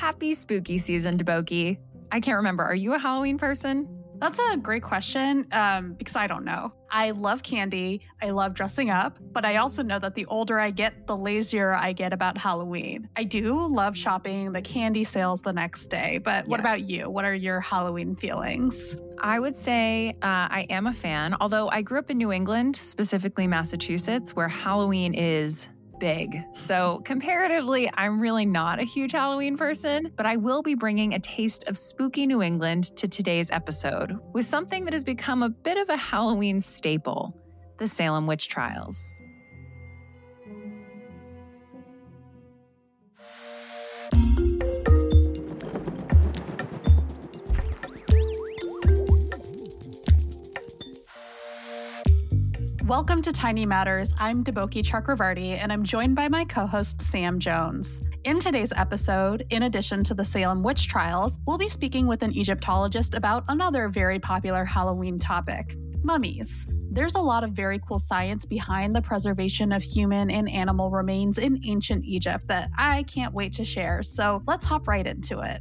Happy spooky season, Deboki. I can't remember. Are you a Halloween person? That's a great question um, because I don't know. I love candy. I love dressing up, but I also know that the older I get, the lazier I get about Halloween. I do love shopping the candy sales the next day, but what Yes. about you? What are your Halloween feelings? I would say uh, I am a fan, although I grew up in New England, specifically Massachusetts, where Halloween is big. So, comparatively, I'm really not a huge Halloween person, but I will be bringing a taste of spooky New England to today's episode with something that has become a bit of a Halloween staple the Salem Witch Trials. Welcome to Tiny Matters. I'm Deboki Chakravarti, and I'm joined by my co host, Sam Jones. In today's episode, in addition to the Salem witch trials, we'll be speaking with an Egyptologist about another very popular Halloween topic mummies. There's a lot of very cool science behind the preservation of human and animal remains in ancient Egypt that I can't wait to share, so let's hop right into it.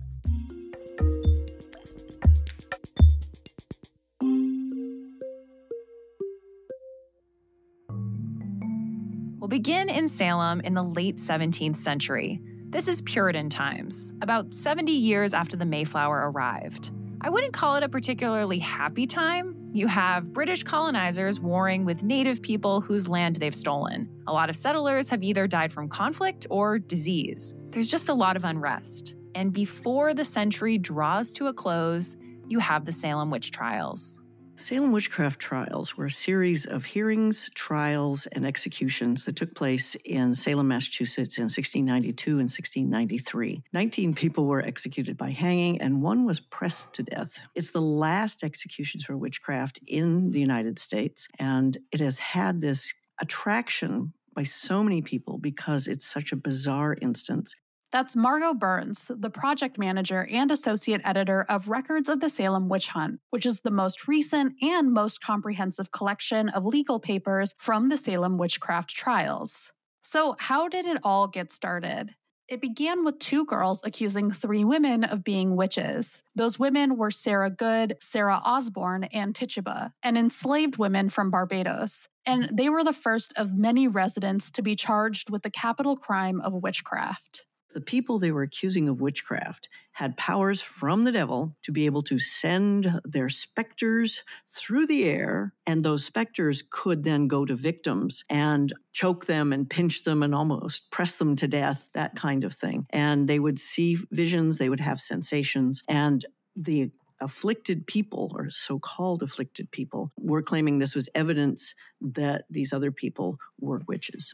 Begin in Salem in the late 17th century. This is Puritan times, about 70 years after the Mayflower arrived. I wouldn't call it a particularly happy time. You have British colonizers warring with native people whose land they've stolen. A lot of settlers have either died from conflict or disease. There's just a lot of unrest. And before the century draws to a close, you have the Salem witch trials. Salem witchcraft trials were a series of hearings, trials, and executions that took place in Salem, Massachusetts in 1692 and 1693. 19 people were executed by hanging, and one was pressed to death. It's the last executions for witchcraft in the United States, and it has had this attraction by so many people because it's such a bizarre instance. That's Margo Burns, the project manager and associate editor of Records of the Salem Witch Hunt, which is the most recent and most comprehensive collection of legal papers from the Salem witchcraft trials. So, how did it all get started? It began with two girls accusing three women of being witches. Those women were Sarah Good, Sarah Osborne, and Tituba, and enslaved women from Barbados. And they were the first of many residents to be charged with the capital crime of witchcraft. The people they were accusing of witchcraft had powers from the devil to be able to send their specters through the air, and those specters could then go to victims and choke them and pinch them and almost press them to death, that kind of thing. And they would see visions, they would have sensations, and the afflicted people, or so called afflicted people, were claiming this was evidence that these other people were witches.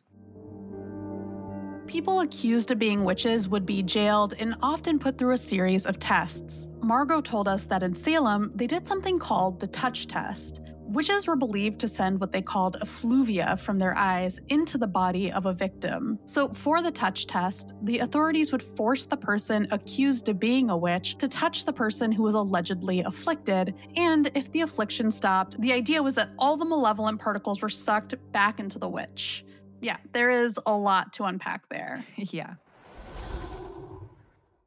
People accused of being witches would be jailed and often put through a series of tests. Margo told us that in Salem, they did something called the touch test. Witches were believed to send what they called effluvia from their eyes into the body of a victim. So, for the touch test, the authorities would force the person accused of being a witch to touch the person who was allegedly afflicted. And if the affliction stopped, the idea was that all the malevolent particles were sucked back into the witch. Yeah, there is a lot to unpack there. yeah.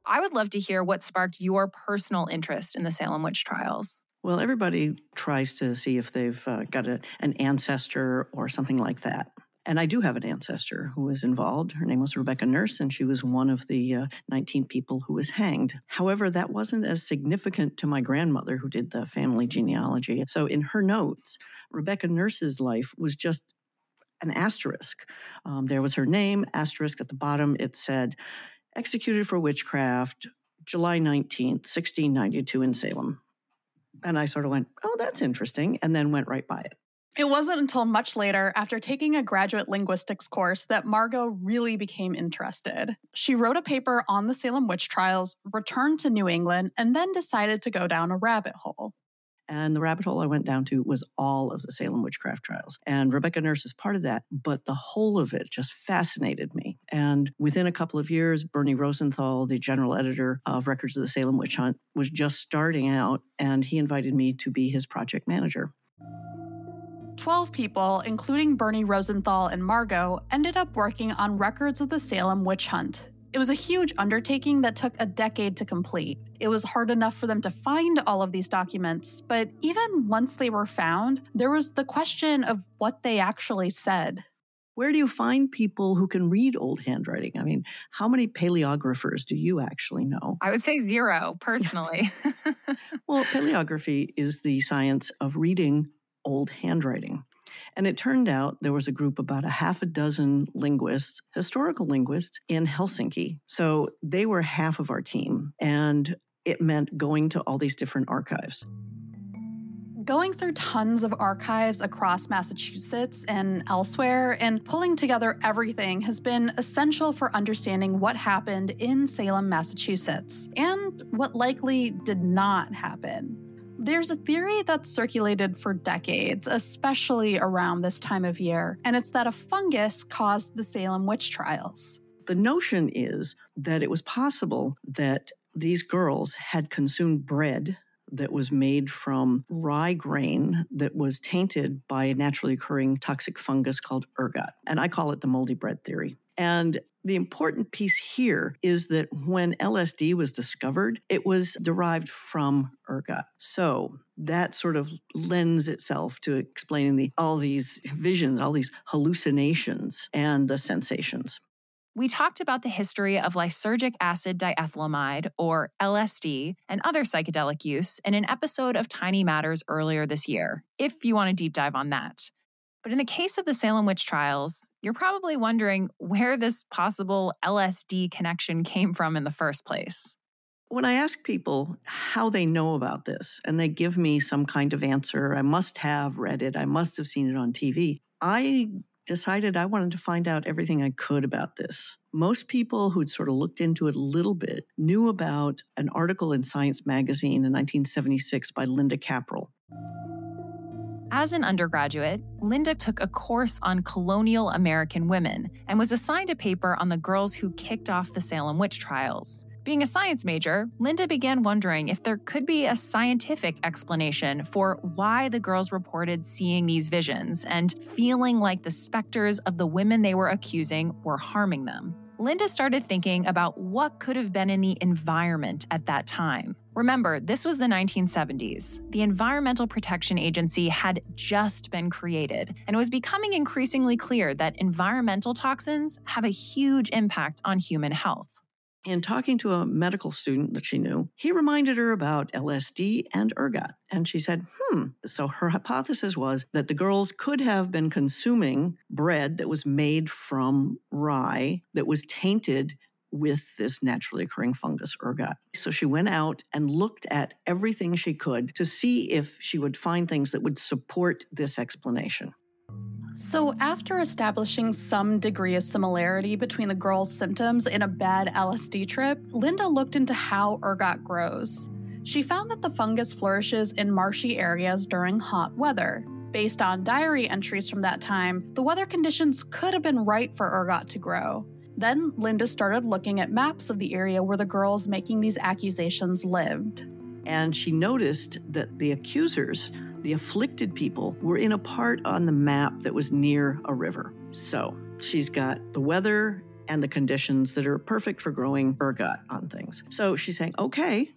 I would love to hear what sparked your personal interest in the Salem witch trials. Well, everybody tries to see if they've uh, got a, an ancestor or something like that. And I do have an ancestor who was involved. Her name was Rebecca Nurse, and she was one of the uh, 19 people who was hanged. However, that wasn't as significant to my grandmother who did the family genealogy. So in her notes, Rebecca Nurse's life was just an asterisk. Um, there was her name, asterisk at the bottom. It said, executed for witchcraft, July 19th, 1692 in Salem. And I sort of went, oh, that's interesting, and then went right by it. It wasn't until much later, after taking a graduate linguistics course, that Margo really became interested. She wrote a paper on the Salem witch trials, returned to New England, and then decided to go down a rabbit hole. And the rabbit hole I went down to was all of the Salem witchcraft trials. And Rebecca Nurse is part of that, but the whole of it just fascinated me. And within a couple of years, Bernie Rosenthal, the general editor of Records of the Salem Witch Hunt, was just starting out, and he invited me to be his project manager. 12 people, including Bernie Rosenthal and Margo, ended up working on records of the Salem witch hunt. It It was a huge undertaking that took a decade to complete. It was hard enough for them to find all of these documents, but even once they were found, there was the question of what they actually said. Where do you find people who can read old handwriting? I mean, how many paleographers do you actually know? I would say zero, personally. well, paleography is the science of reading old handwriting. And it turned out there was a group, about a half a dozen linguists, historical linguists in Helsinki. So they were half of our team. And it meant going to all these different archives going through tons of archives across Massachusetts and elsewhere and pulling together everything has been essential for understanding what happened in Salem, Massachusetts, and what likely did not happen. There's a theory that's circulated for decades, especially around this time of year, and it's that a fungus caused the Salem witch trials. The notion is that it was possible that these girls had consumed bread that was made from rye grain that was tainted by a naturally occurring toxic fungus called ergot. And I call it the moldy bread theory. And the important piece here is that when LSD was discovered, it was derived from ergot. So that sort of lends itself to explaining the, all these visions, all these hallucinations and the sensations. We talked about the history of lysergic acid diethylamide, or LSD, and other psychedelic use in an episode of Tiny Matters earlier this year, if you want to deep dive on that. But in the case of the Salem witch trials, you're probably wondering where this possible LSD connection came from in the first place. When I ask people how they know about this and they give me some kind of answer, I must have read it, I must have seen it on TV, I decided I wanted to find out everything I could about this. Most people who'd sort of looked into it a little bit knew about an article in Science magazine in 1976 by Linda Caporael. As an undergraduate, Linda took a course on colonial American women and was assigned a paper on the girls who kicked off the Salem witch trials. Being a science major, Linda began wondering if there could be a scientific explanation for why the girls reported seeing these visions and feeling like the specters of the women they were accusing were harming them. Linda started thinking about what could have been in the environment at that time. Remember, this was the 1970s. The Environmental Protection Agency had just been created, and it was becoming increasingly clear that environmental toxins have a huge impact on human health. In talking to a medical student that she knew, he reminded her about LSD and ergot. And she said, hmm. So her hypothesis was that the girls could have been consuming bread that was made from rye that was tainted with this naturally occurring fungus ergot. So she went out and looked at everything she could to see if she would find things that would support this explanation. So, after establishing some degree of similarity between the girl's symptoms and a bad LSD trip, Linda looked into how ergot grows. She found that the fungus flourishes in marshy areas during hot weather. Based on diary entries from that time, the weather conditions could have been right for ergot to grow. Then Linda started looking at maps of the area where the girls making these accusations lived. And she noticed that the accusers the afflicted people were in a part on the map that was near a river. So she's got the weather and the conditions that are perfect for growing ergot on things. So she's saying, okay,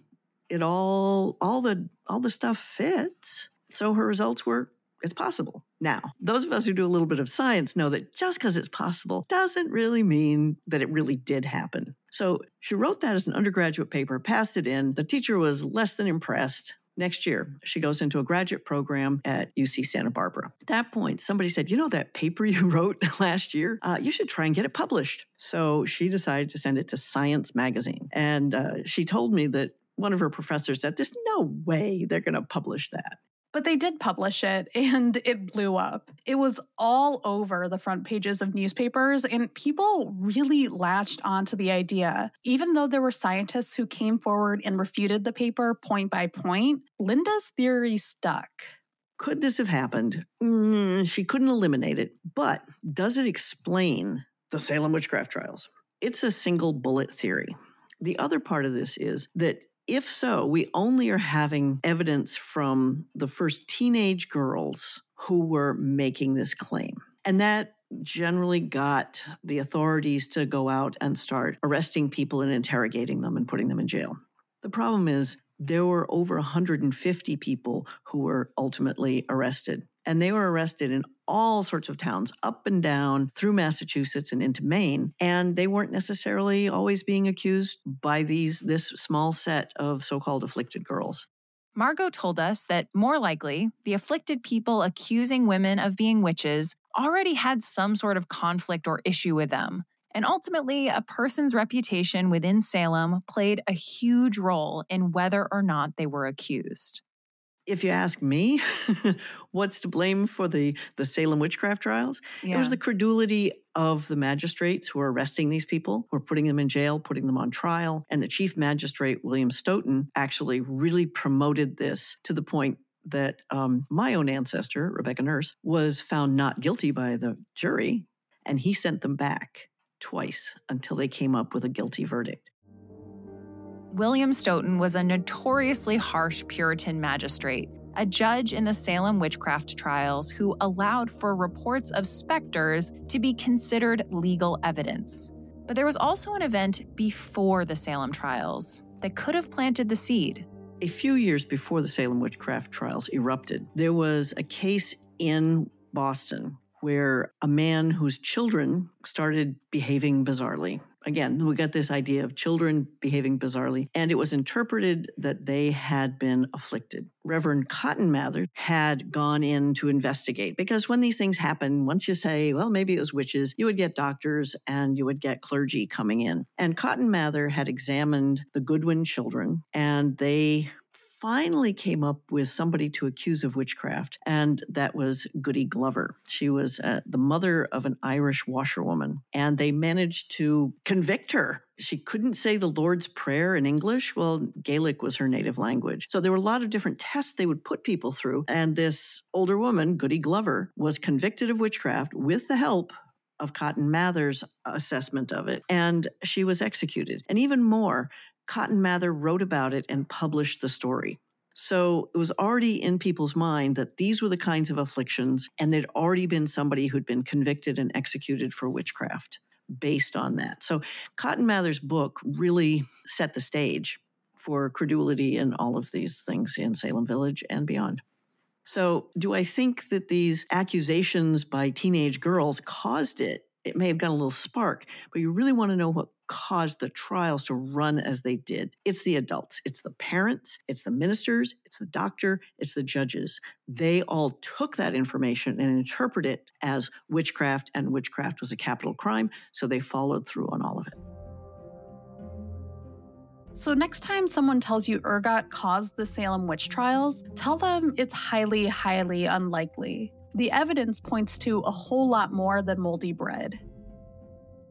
it all all the all the stuff fits. So her results were it's possible. Now, those of us who do a little bit of science know that just because it's possible doesn't really mean that it really did happen. So she wrote that as an undergraduate paper, passed it in. The teacher was less than impressed. Next year, she goes into a graduate program at UC Santa Barbara. At that point, somebody said, You know, that paper you wrote last year, uh, you should try and get it published. So she decided to send it to Science Magazine. And uh, she told me that one of her professors said, There's no way they're going to publish that. But they did publish it and it blew up. It was all over the front pages of newspapers, and people really latched onto the idea. Even though there were scientists who came forward and refuted the paper point by point, Linda's theory stuck. Could this have happened? Mm, she couldn't eliminate it, but does it explain the Salem witchcraft trials? It's a single bullet theory. The other part of this is that if so, we only are having evidence from the first teenage girls who were making this claim. And that generally got the authorities to go out and start arresting people and interrogating them and putting them in jail. The problem is there were over 150 people who were ultimately arrested. And they were arrested in all sorts of towns, up and down through Massachusetts and into Maine. And they weren't necessarily always being accused by these this small set of so-called afflicted girls. Margo told us that more likely, the afflicted people accusing women of being witches already had some sort of conflict or issue with them. And ultimately, a person's reputation within Salem played a huge role in whether or not they were accused. If you ask me, what's to blame for the, the Salem witchcraft trials? Yeah. It was the credulity of the magistrates who were arresting these people, who were putting them in jail, putting them on trial. And the chief magistrate, William Stoughton, actually really promoted this to the point that um, my own ancestor, Rebecca Nurse, was found not guilty by the jury, and he sent them back twice until they came up with a guilty verdict. William Stoughton was a notoriously harsh Puritan magistrate, a judge in the Salem witchcraft trials who allowed for reports of specters to be considered legal evidence. But there was also an event before the Salem trials that could have planted the seed. A few years before the Salem witchcraft trials erupted, there was a case in Boston where a man whose children started behaving bizarrely. Again, we got this idea of children behaving bizarrely, and it was interpreted that they had been afflicted. Reverend Cotton Mather had gone in to investigate because when these things happen, once you say, well, maybe it was witches, you would get doctors and you would get clergy coming in. And Cotton Mather had examined the Goodwin children, and they finally came up with somebody to accuse of witchcraft, and that was Goody Glover. She was uh, the mother of an Irish washerwoman, and they managed to convict her. She couldn't say the Lord's Prayer in English. Well, Gaelic was her native language. So there were a lot of different tests they would put people through. And this older woman, Goody Glover, was convicted of witchcraft with the help of Cotton Mather's assessment of it, and she was executed. And even more, Cotton Mather wrote about it and published the story. So it was already in people's mind that these were the kinds of afflictions, and there'd already been somebody who'd been convicted and executed for witchcraft based on that. So Cotton Mather's book really set the stage for credulity in all of these things in Salem Village and beyond. So, do I think that these accusations by teenage girls caused it? It may have got a little spark, but you really want to know what caused the trials to run as they did. It's the adults, it's the parents, it's the ministers, it's the doctor, it's the judges. They all took that information and interpreted it as witchcraft, and witchcraft was a capital crime, so they followed through on all of it. So, next time someone tells you ergot caused the Salem witch trials, tell them it's highly, highly unlikely. The evidence points to a whole lot more than moldy bread.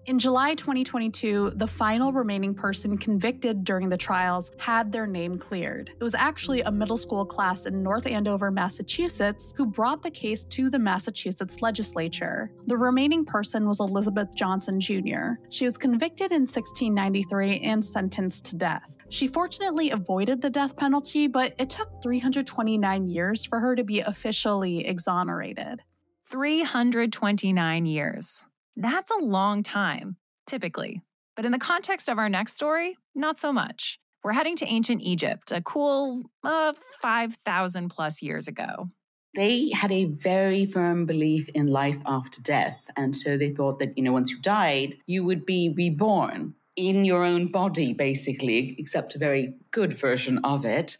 In July 2022, the final remaining person convicted during the trials had their name cleared. It was actually a middle school class in North Andover, Massachusetts, who brought the case to the Massachusetts legislature. The remaining person was Elizabeth Johnson Jr. She was convicted in 1693 and sentenced to death. She fortunately avoided the death penalty, but it took 329 years for her to be officially exonerated. 329 years. That's a long time, typically. But in the context of our next story, not so much. We're heading to ancient Egypt, a cool uh, 5,000 plus years ago. They had a very firm belief in life after death. And so they thought that, you know, once you died, you would be reborn in your own body, basically, except a very good version of it.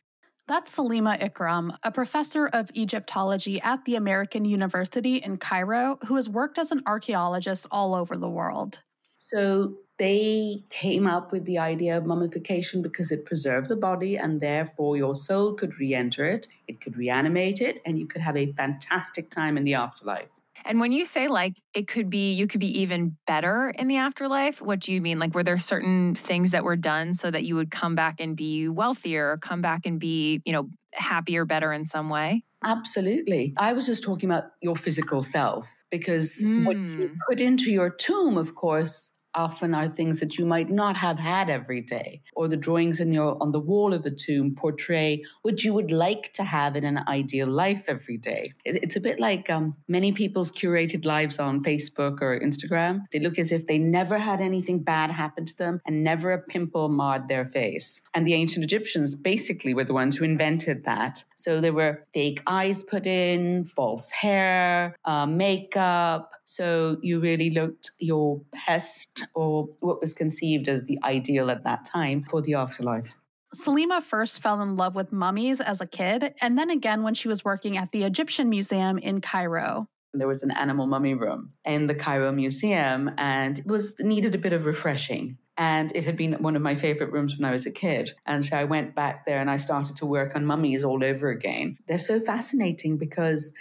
That's Salima Ikram, a professor of Egyptology at the American University in Cairo, who has worked as an archaeologist all over the world. So they came up with the idea of mummification because it preserved the body and therefore your soul could re enter it, it could reanimate it, and you could have a fantastic time in the afterlife. And when you say like it could be, you could be even better in the afterlife, what do you mean? Like, were there certain things that were done so that you would come back and be wealthier, or come back and be, you know, happier, better in some way? Absolutely. I was just talking about your physical self because mm. what you hmm. put into your tomb, of course, often are things that you might not have had every day. Or the drawings in your on the wall of a tomb portray what you would like to have in an ideal life every day. It's a bit like um, many people's curated lives on Facebook or Instagram. They look as if they never had anything bad happen to them and never a pimple marred their face. And the ancient Egyptians basically were the ones who invented that. So there were fake eyes put in, false hair, uh, makeup. So you really looked your best or what was conceived as the ideal at that time for the afterlife. Salima first fell in love with mummies as a kid, and then again when she was working at the Egyptian Museum in Cairo. There was an animal mummy room in the Cairo Museum, and it was needed a bit of refreshing. And it had been one of my favorite rooms when I was a kid. And so I went back there and I started to work on mummies all over again. They're so fascinating because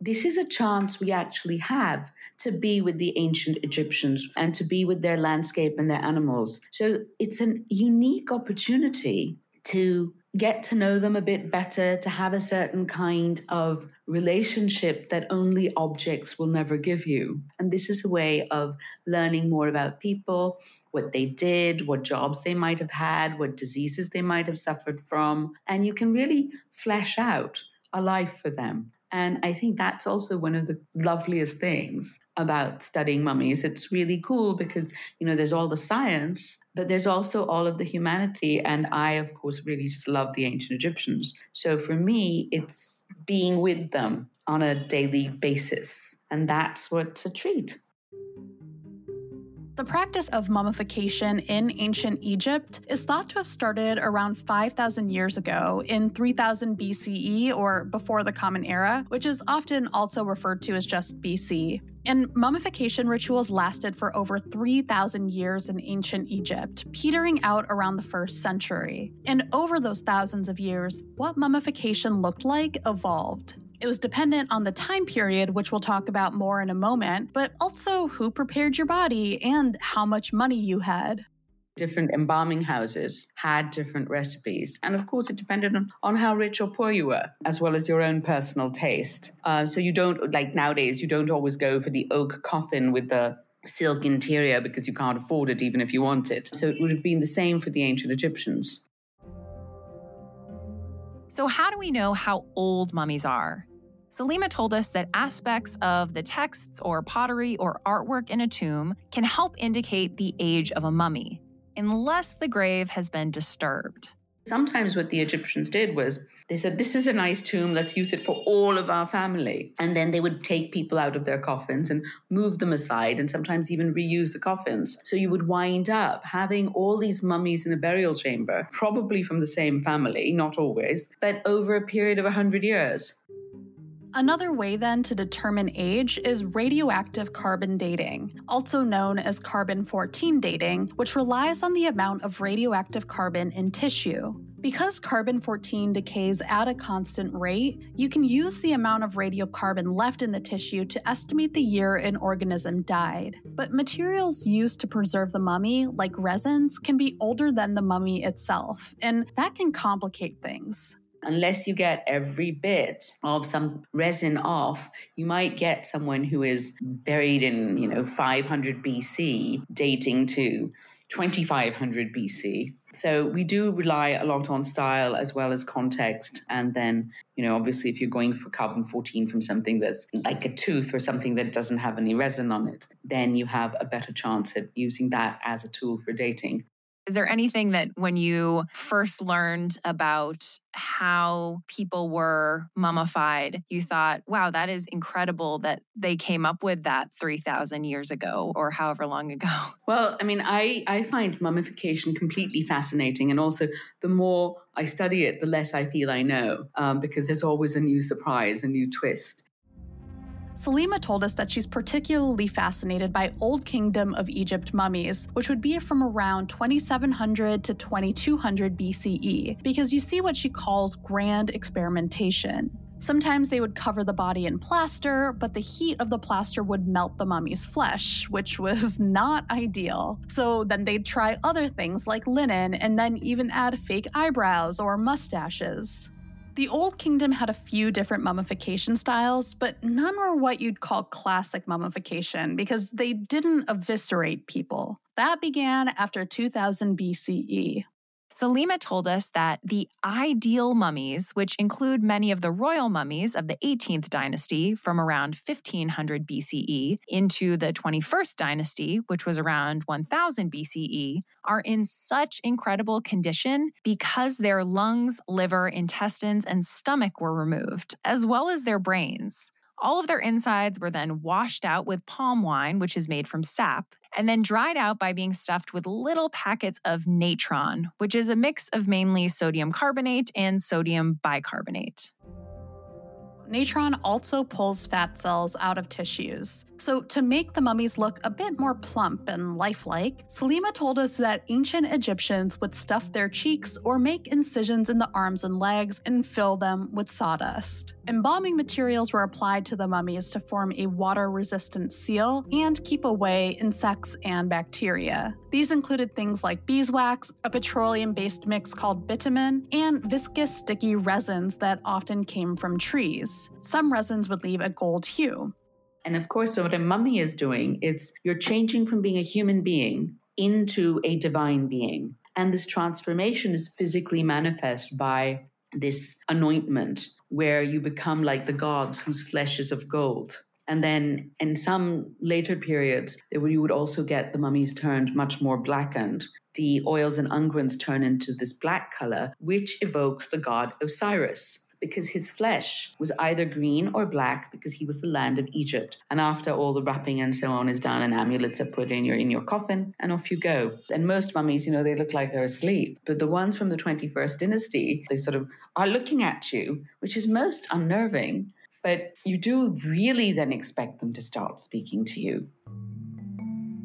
this is a chance we actually have to be with the ancient Egyptians and to be with their landscape and their animals. So it's a unique opportunity to get to know them a bit better, to have a certain kind of relationship that only objects will never give you. And this is a way of learning more about people, what they did, what jobs they might have had, what diseases they might have suffered from. And you can really flesh out a life for them. And I think that's also one of the loveliest things about studying mummies. It's really cool because, you know, there's all the science, but there's also all of the humanity. And I, of course, really just love the ancient Egyptians. So for me, it's being with them on a daily basis. And that's what's a treat. The practice of mummification in ancient Egypt is thought to have started around 5,000 years ago in 3000 BCE or before the Common Era, which is often also referred to as just BC. And mummification rituals lasted for over 3,000 years in ancient Egypt, petering out around the first century. And over those thousands of years, what mummification looked like evolved. It was dependent on the time period, which we'll talk about more in a moment, but also who prepared your body and how much money you had. Different embalming houses had different recipes. And of course, it depended on, on how rich or poor you were, as well as your own personal taste. Uh, so you don't, like nowadays, you don't always go for the oak coffin with the silk interior because you can't afford it even if you want it. So it would have been the same for the ancient Egyptians. So, how do we know how old mummies are? Salima told us that aspects of the texts or pottery or artwork in a tomb can help indicate the age of a mummy, unless the grave has been disturbed. Sometimes what the Egyptians did was they said, This is a nice tomb, let's use it for all of our family. And then they would take people out of their coffins and move them aside and sometimes even reuse the coffins. So you would wind up having all these mummies in a burial chamber, probably from the same family, not always, but over a period of 100 years. Another way, then, to determine age is radioactive carbon dating, also known as carbon 14 dating, which relies on the amount of radioactive carbon in tissue. Because carbon 14 decays at a constant rate, you can use the amount of radiocarbon left in the tissue to estimate the year an organism died. But materials used to preserve the mummy, like resins, can be older than the mummy itself, and that can complicate things unless you get every bit of some resin off, you might get someone who is buried in, you know, 500 BC, dating to 2500 BC. So we do rely a lot on style as well as context. And then, you know, obviously, if you're going for carbon 14 from something that's like a tooth or something that doesn't have any resin on it, then you have a better chance at using that as a tool for dating. Is there anything that when you first learned about how people were mummified, you thought, wow, that is incredible that they came up with that 3,000 years ago or however long ago? Well, I mean, I, I find mummification completely fascinating. And also, the more I study it, the less I feel I know um, because there's always a new surprise, a new twist. Salima told us that she's particularly fascinated by Old Kingdom of Egypt mummies, which would be from around 2700 to 2200 BCE, because you see what she calls grand experimentation. Sometimes they would cover the body in plaster, but the heat of the plaster would melt the mummy's flesh, which was not ideal. So then they'd try other things like linen and then even add fake eyebrows or mustaches. The Old Kingdom had a few different mummification styles, but none were what you'd call classic mummification because they didn't eviscerate people. That began after 2000 BCE. Salima told us that the ideal mummies, which include many of the royal mummies of the 18th dynasty from around 1500 BCE into the 21st dynasty, which was around 1000 BCE, are in such incredible condition because their lungs, liver, intestines, and stomach were removed, as well as their brains. All of their insides were then washed out with palm wine, which is made from sap, and then dried out by being stuffed with little packets of natron, which is a mix of mainly sodium carbonate and sodium bicarbonate. Natron also pulls fat cells out of tissues. So, to make the mummies look a bit more plump and lifelike, Salima told us that ancient Egyptians would stuff their cheeks or make incisions in the arms and legs and fill them with sawdust. Embalming materials were applied to the mummies to form a water resistant seal and keep away insects and bacteria. These included things like beeswax, a petroleum based mix called bitumen, and viscous sticky resins that often came from trees. Some resins would leave a gold hue. And of course, what a mummy is doing, it's you're changing from being a human being into a divine being. And this transformation is physically manifest by this anointment where you become like the gods whose flesh is of gold. And then in some later periods, you would also get the mummies turned much more blackened. The oils and unguents turn into this black color, which evokes the god Osiris because his flesh was either green or black because he was the land of Egypt. And after all the wrapping and so on is done and amulets are put in your in your coffin and off you go. And most mummies, you know, they look like they're asleep. But the ones from the 21st dynasty, they sort of are looking at you, which is most unnerving. But you do really then expect them to start speaking to you.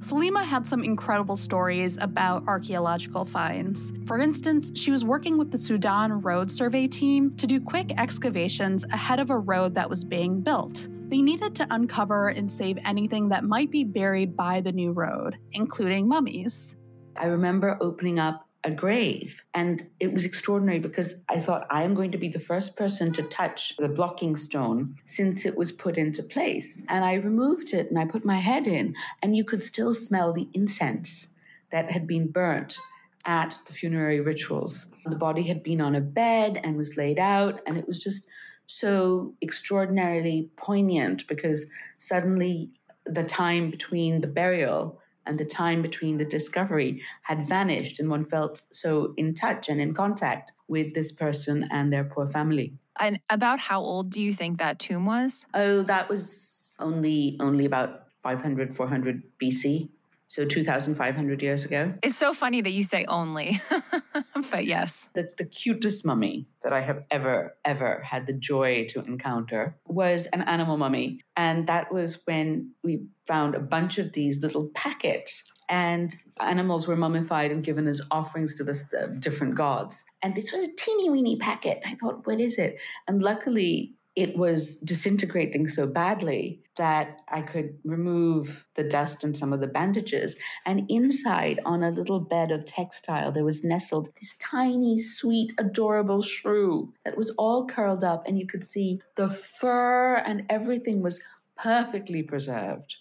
Salima had some incredible stories about archaeological finds. For instance, she was working with the Sudan Road Survey team to do quick excavations ahead of a road that was being built. They needed to uncover and save anything that might be buried by the new road, including mummies. I remember opening up a grave. And it was extraordinary because I thought I am going to be the first person to touch the blocking stone since it was put into place. And I removed it and I put my head in, and you could still smell the incense that had been burnt at the funerary rituals. The body had been on a bed and was laid out, and it was just so extraordinarily poignant because suddenly the time between the burial and the time between the discovery had vanished, and one felt so in touch and in contact with this person and their poor family. And about how old do you think that tomb was? Oh, that was only only about 500, 400 BC. So 2,500 years ago. It's so funny that you say only, but yes. The, the cutest mummy that I have ever, ever had the joy to encounter was an animal mummy. And that was when we found a bunch of these little packets and animals were mummified and given as offerings to the uh, different gods. And this was a teeny weeny packet. I thought, what is it? And luckily, it was disintegrating so badly that I could remove the dust and some of the bandages. And inside, on a little bed of textile, there was nestled this tiny, sweet, adorable shrew that was all curled up, and you could see the fur and everything was perfectly preserved.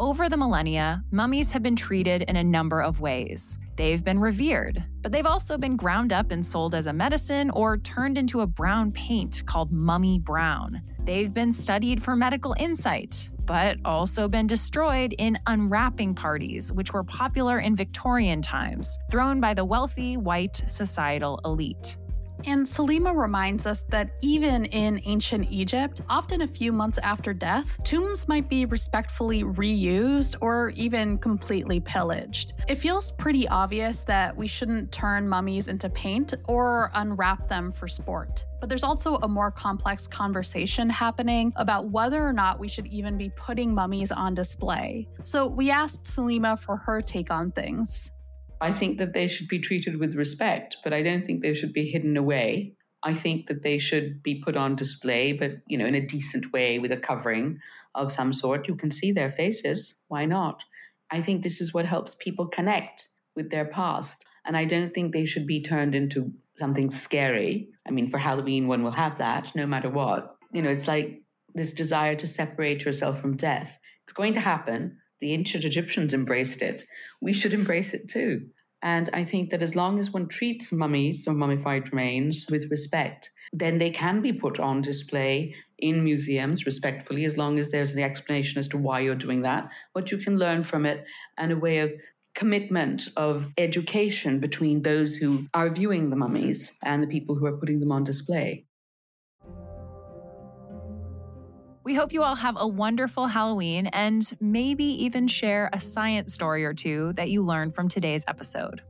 Over the millennia, mummies have been treated in a number of ways. They've been revered, but they've also been ground up and sold as a medicine or turned into a brown paint called mummy brown. They've been studied for medical insight, but also been destroyed in unwrapping parties, which were popular in Victorian times, thrown by the wealthy white societal elite. And Salima reminds us that even in ancient Egypt, often a few months after death, tombs might be respectfully reused or even completely pillaged. It feels pretty obvious that we shouldn't turn mummies into paint or unwrap them for sport. But there's also a more complex conversation happening about whether or not we should even be putting mummies on display. So we asked Salima for her take on things. I think that they should be treated with respect, but I don't think they should be hidden away. I think that they should be put on display, but you know, in a decent way with a covering of some sort. You can see their faces. Why not? I think this is what helps people connect with their past. And I don't think they should be turned into something scary. I mean, for Halloween, one will have that no matter what. You know, it's like this desire to separate yourself from death. It's going to happen. The ancient Egyptians embraced it. We should embrace it too. And I think that as long as one treats mummies or mummified remains with respect, then they can be put on display in museums respectfully, as long as there's an explanation as to why you're doing that, what you can learn from it, and a way of commitment of education between those who are viewing the mummies and the people who are putting them on display. We hope you all have a wonderful Halloween and maybe even share a science story or two that you learned from today's episode.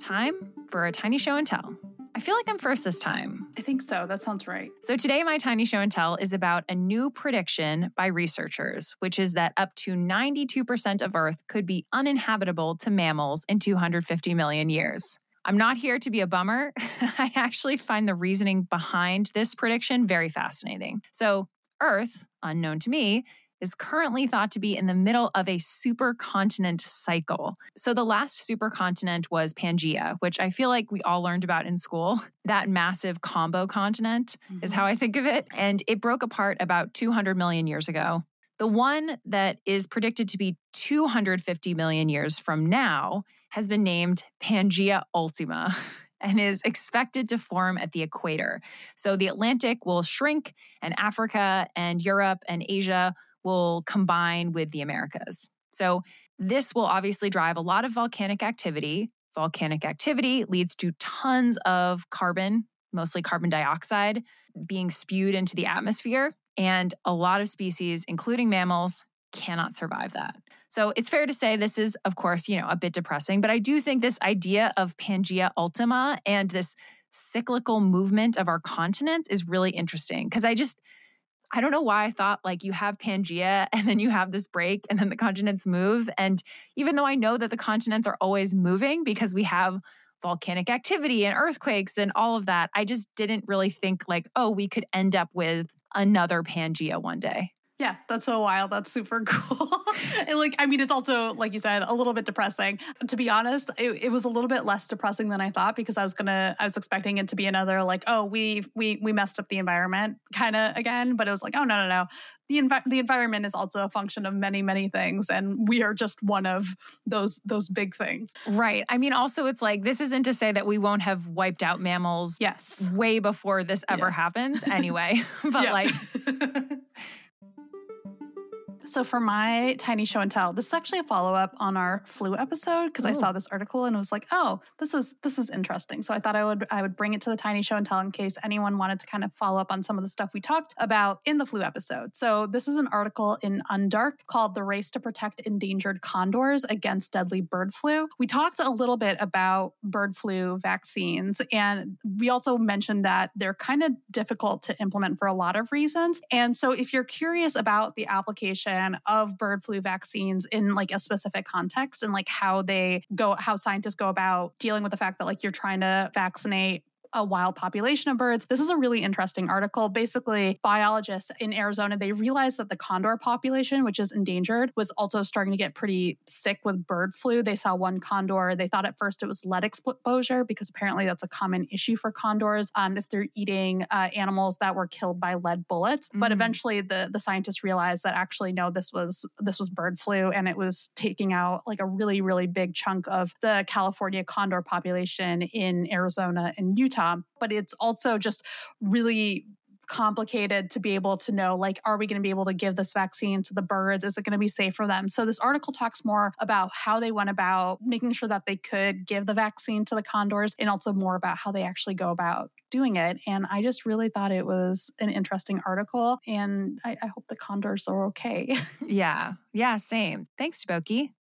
Time for a tiny show and tell. I feel like I'm first this time. I think so. That sounds right. So, today, my tiny show and tell is about a new prediction by researchers, which is that up to 92% of Earth could be uninhabitable to mammals in 250 million years. I'm not here to be a bummer. I actually find the reasoning behind this prediction very fascinating. So, Earth, unknown to me, is currently thought to be in the middle of a supercontinent cycle. So the last supercontinent was Pangea, which I feel like we all learned about in school. That massive combo continent mm-hmm. is how I think of it. And it broke apart about 200 million years ago. The one that is predicted to be 250 million years from now has been named Pangea Ultima. and is expected to form at the equator. So the Atlantic will shrink, and Africa and Europe and Asia will combine with the Americas. So, this will obviously drive a lot of volcanic activity. Volcanic activity leads to tons of carbon, mostly carbon dioxide, being spewed into the atmosphere. And a lot of species, including mammals, cannot survive that. So it's fair to say this is, of course, you know, a bit depressing, but I do think this idea of Pangea Ultima and this cyclical movement of our continents is really interesting because I just I don't know why I thought like you have Pangea and then you have this break and then the continents move. And even though I know that the continents are always moving because we have volcanic activity and earthquakes and all of that, I just didn't really think like, oh, we could end up with another Pangea one day. Yeah, that's so wild. That's super cool. and like, I mean, it's also, like you said, a little bit depressing. To be honest, it, it, was a little bit less depressing than I thought because I was gonna, I was expecting it to be another like, oh, we we we messed up the environment kind of again. But it was like, oh no no no, the envi- the environment is also a function of many many things, and we are just one of those those big things. Right. I mean, also, it's like this isn't to say that we won't have wiped out mammals. Yes. Way before this ever yeah. happens, anyway. but like. So for my tiny show and tell, this is actually a follow up on our flu episode because I saw oh. this article and it was like, oh, this is this is interesting. So I thought I would I would bring it to the tiny show and tell in case anyone wanted to kind of follow up on some of the stuff we talked about in the flu episode. So this is an article in Undark called "The Race to Protect Endangered Condors Against Deadly Bird Flu." We talked a little bit about bird flu vaccines, and we also mentioned that they're kind of difficult to implement for a lot of reasons. And so if you're curious about the application of bird flu vaccines in like a specific context and like how they go, how scientists go about dealing with the fact that like you're trying to vaccinate a wild population of birds. This is a really interesting article. Basically, biologists in Arizona, they realized that the condor population, which is endangered, was also starting to get pretty sick with bird flu. They saw one condor. They thought at first it was lead exposure because apparently that's a common issue for condors um, if they're eating uh, animals that were killed by lead bullets. Mm. But eventually the, the scientists realized that actually, no, this was this was bird flu and it was taking out like a really, really big chunk of the California condor population in Arizona and Utah but it's also just really complicated to be able to know like are we going to be able to give this vaccine to the birds? Is it going to be safe for them? So this article talks more about how they went about making sure that they could give the vaccine to the condors and also more about how they actually go about doing it. And i just really thought it was an interesting article and i, I hope the condors are okay. Yeah. Yeah same. Thanks Spooky.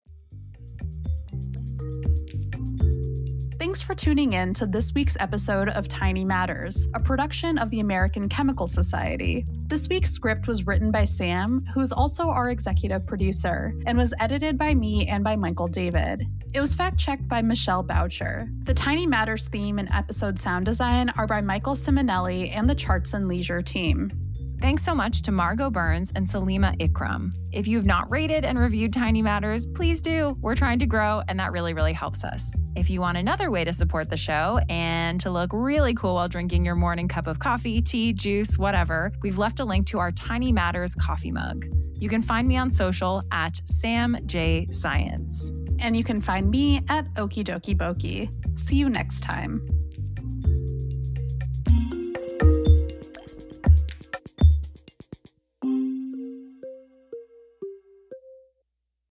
Thanks for tuning in to this week's episode of Tiny Matters, a production of the American Chemical Society. This week's script was written by Sam, who is also our executive producer, and was edited by me and by Michael David. It was fact checked by Michelle Boucher. The Tiny Matters theme and episode sound design are by Michael Simonelli and the Charts and Leisure team. Thanks so much to Margo Burns and Salima Ikram. If you've not rated and reviewed Tiny Matters, please do. We're trying to grow, and that really, really helps us. If you want another way to support the show and to look really cool while drinking your morning cup of coffee, tea, juice, whatever, we've left a link to our Tiny Matters coffee mug. You can find me on social at Sam J Science. And you can find me at Okie Dokie Boki. See you next time.